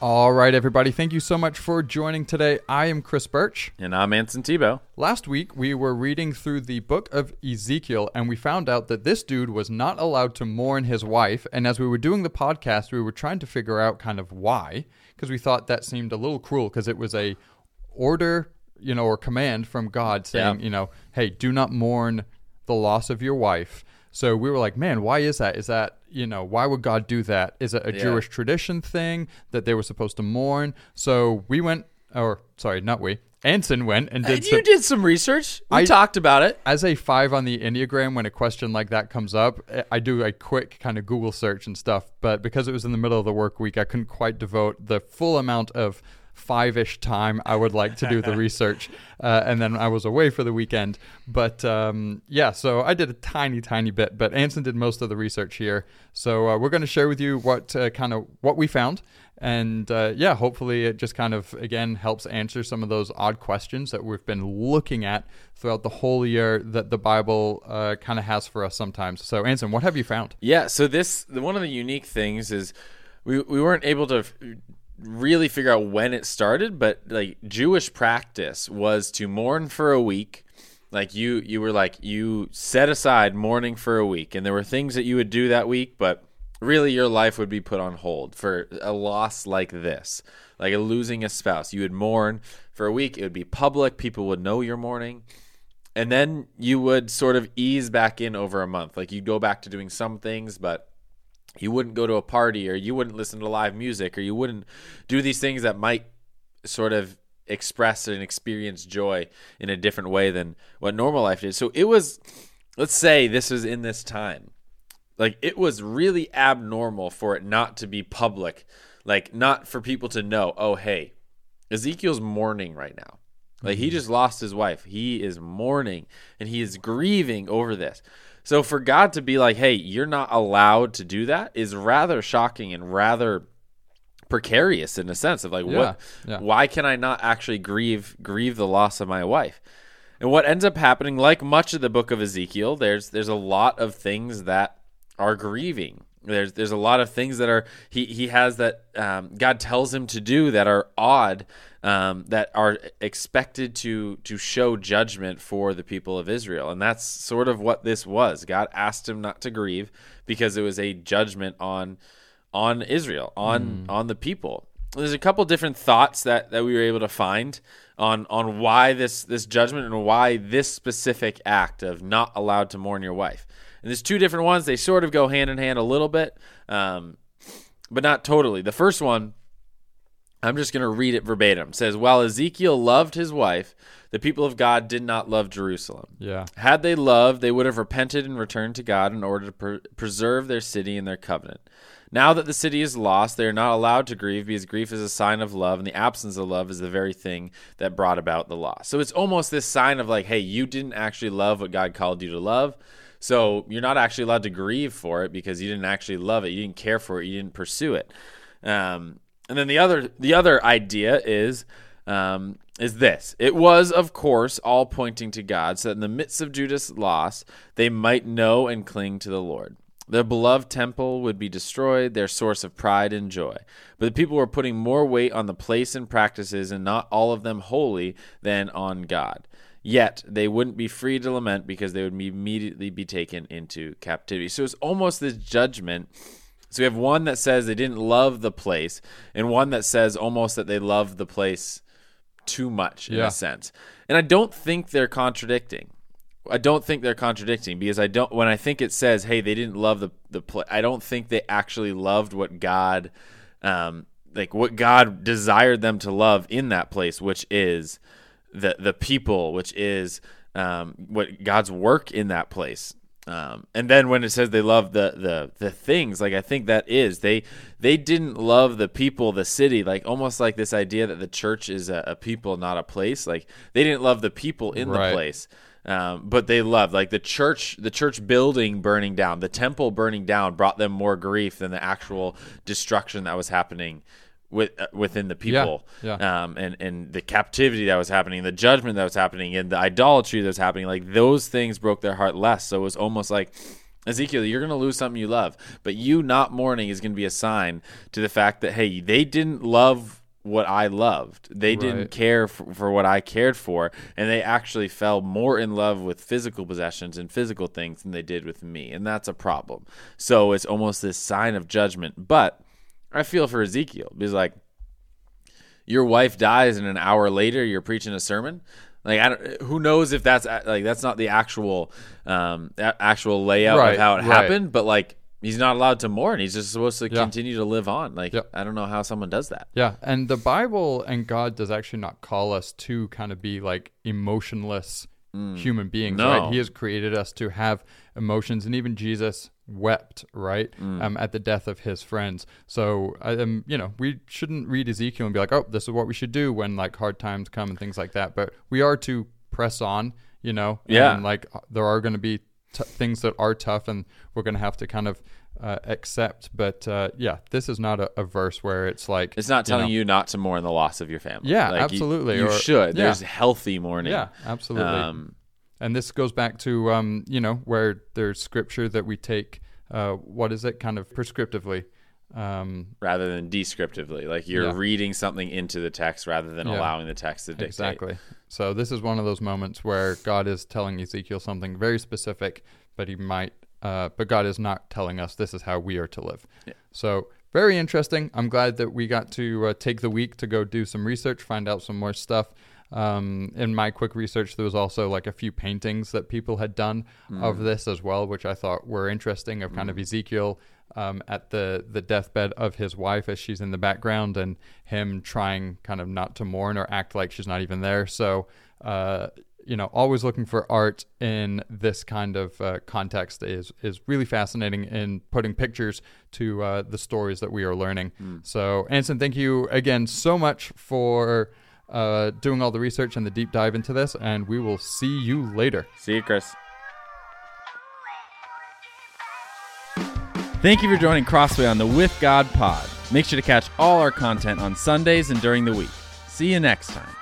All right, everybody. Thank you so much for joining today. I am Chris Birch. And I'm Anson Tebow. Last week, we were reading through the book of Ezekiel, and we found out that this dude was not allowed to mourn his wife. And as we were doing the podcast, we were trying to figure out kind of why, because we thought that seemed a little cruel, because it was a order, you know, or command from God saying, Yeah. you know, hey, do not mourn the loss of your wife. So we were like, man, why is that? Is that, you know, why would God do that? Is it a Yeah. Jewish tradition thing that they were supposed to mourn? So we went, or sorry, not we, Anson went and did And some, you did some research. We I- talked about it. as a five on the Enneagram, when a question like that comes up, eh, I do a quick kind of Google search and stuff. But because it was in the middle of the work week, I couldn't quite devote the full amount of five ish time I would like to do the research. Uh, and then I was away for the weekend. But um, yeah, so I did a tiny, tiny bit. But Anson did most of the research here. So uh, we're going to share with you what uh, kind of what we found. And uh, yeah, hopefully it just kind of again helps answer some of those odd questions that we've been looking at throughout the whole year that the Bible uh, kind of has for us sometimes. So, Anson, what have you found? Yeah. So this one of the unique things is we we weren't able to really figure out when it started, but like Jewish practice was to mourn for a week. Like you you were like you set aside mourning for a week, and there were things that you would do that week, but really your life would be put on hold for a loss like this, like a losing a spouse. You would mourn for a week. It would be public. People would know you're mourning and then you would sort of ease back in over a month like you'd go back to doing some things but you wouldn't go to a party or you wouldn't listen to live music or you wouldn't do these things that might sort of express and experience joy in a different way than what normal life did so it was let's say this was in this time. Like it was really abnormal for it not to be public. Like not for people to know oh hey ezekiel's mourning right now. Like he mm-hmm. just lost his wife. He is mourning and he is grieving over this so for god to be like hey you're not allowed to do that is rather shocking and rather precarious in a sense of like Yeah, what yeah. why can i not actually grieve grieve the loss of my wife and what ends up happening, like much of the book of Ezekiel, there's there's a lot of things that are grieving. There's there's a lot of things that are he he has that um, God tells him to do that are odd, um, that are expected to to show judgment for the people of Israel, and that's sort of what this was. God asked him not to grieve because it was a judgment on on Israel, on on the people. There's a couple different thoughts that, that we were able to find on on why this this judgment and why this specific act of not allowed to mourn your wife. And there's two different ones. They sort of go hand in hand a little bit, um, but not totally. The first one, I'm just going to read it verbatim. It says, "While Ezekiel loved his wife, the people of God did not love Jerusalem." Yeah. Had they loved, they would have repented and returned to God in order to pre- preserve their city and their covenant. Now that the city is lost, they are not allowed to grieve because grief is a sign of love, and the absence of love is the very thing that brought about the loss. So it's almost this sign of like, hey, you didn't actually love what God called you to love. So you're not actually allowed to grieve for it because you didn't actually love it. You didn't care for it. You didn't pursue it. Um, and then the other the other idea is um, is this. It was, of course, all pointing to God, so that in the midst of Judah's loss, they might know and cling to the Lord. Their beloved temple would be destroyed, their source of pride and joy. But the people were putting more weight on the place and practices, and not all of them holy, than on God. Yet they wouldn't be free to lament because they would immediately be taken into captivity. So it's almost this judgment so we have one that says they didn't love the place, and one that says almost that they love the place too much in Yeah. a sense. And I don't think they're contradicting. I don't think they're contradicting because I don't. When I think it says, "Hey, they didn't love the the place," I don't think they actually loved what God, um, like what God desired them to love in that place, which is the the people, which is um, what God's work in that place. Um, and then when it says they love the, the the things, like I think that is they they didn't love the people, the city, like almost like this idea that the church is a, a people, not a place. Like they didn't love the people in Right. the place, um, but they loved like the church. The church building burning down, the temple burning down, brought them more grief than the actual destruction that was happening with uh, within the people yeah. um, and and the captivity that was happening, the judgment that was happening, and the idolatry that was happening, like those things broke their heart less. So it was almost like Ezekiel, you're going to lose something you love, but you not mourning is going to be a sign to the fact that hey, they didn't love what I loved. They didn't care for, for what I cared for, and they actually fell more in love with physical possessions and physical things than they did with me, and that's a problem. So it's almost this sign of judgment, but. I feel for Ezekiel because like your wife dies and an hour later you're preaching a sermon like I don't, who knows if that's like that's not the actual um actual layout Right, of how it right. happened but like he's not allowed to mourn he's just supposed to Yeah. continue to live on like Yep. I don't know how someone does that Yeah, and the Bible and God does actually not call us to kind of be like emotionless human beings, No. right? He has created us to have emotions, and even Jesus wept, right, um, at the death of his friends. So, um, you know, we shouldn't read Ezekiel and be like, "Oh, this is what we should do when like hard times come and things like that." But we are to press on, you know. Yeah. And, like there are going to be t- things that are tough, and we're going to have to kind of uh, accept. But uh, yeah, this is not a, a verse where it's like it's not you know, telling you, not to mourn the loss of your family Yeah, Like, you- absolutely. you, Or- should yeah. there's healthy mourning Yeah, absolutely. um and this goes back to um, you know where there's scripture that we take. Uh, what is it? Kind of prescriptively. Um, rather than descriptively like you're Yeah. reading something into the text rather than Yeah. allowing the text to dictate exactly. So this is one of those moments where God is telling Ezekiel something very specific, but he might, uh, but God is not telling us this is how we are to live. Yeah. So very interesting. I'm glad that we got to uh, take the week to go do some research, find out some more stuff. Um, in my quick research, there was also like a few paintings that people had done of this as well, which I thought were interesting. Of kind of Ezekiel um, at the the deathbed of his wife as she's in the background, and him trying kind of not to mourn or act like she's not even there. So. Uh, you know, always looking for art in this kind of uh, context is is really fascinating in putting pictures to uh, the stories that we are learning. So, Anson, thank you again so much for uh, doing all the research and the deep dive into this, and we will see you later. see you chris Thank you for joining Crossway on the With God Pod. Make sure to catch all our content on Sundays and during the week. See you next time.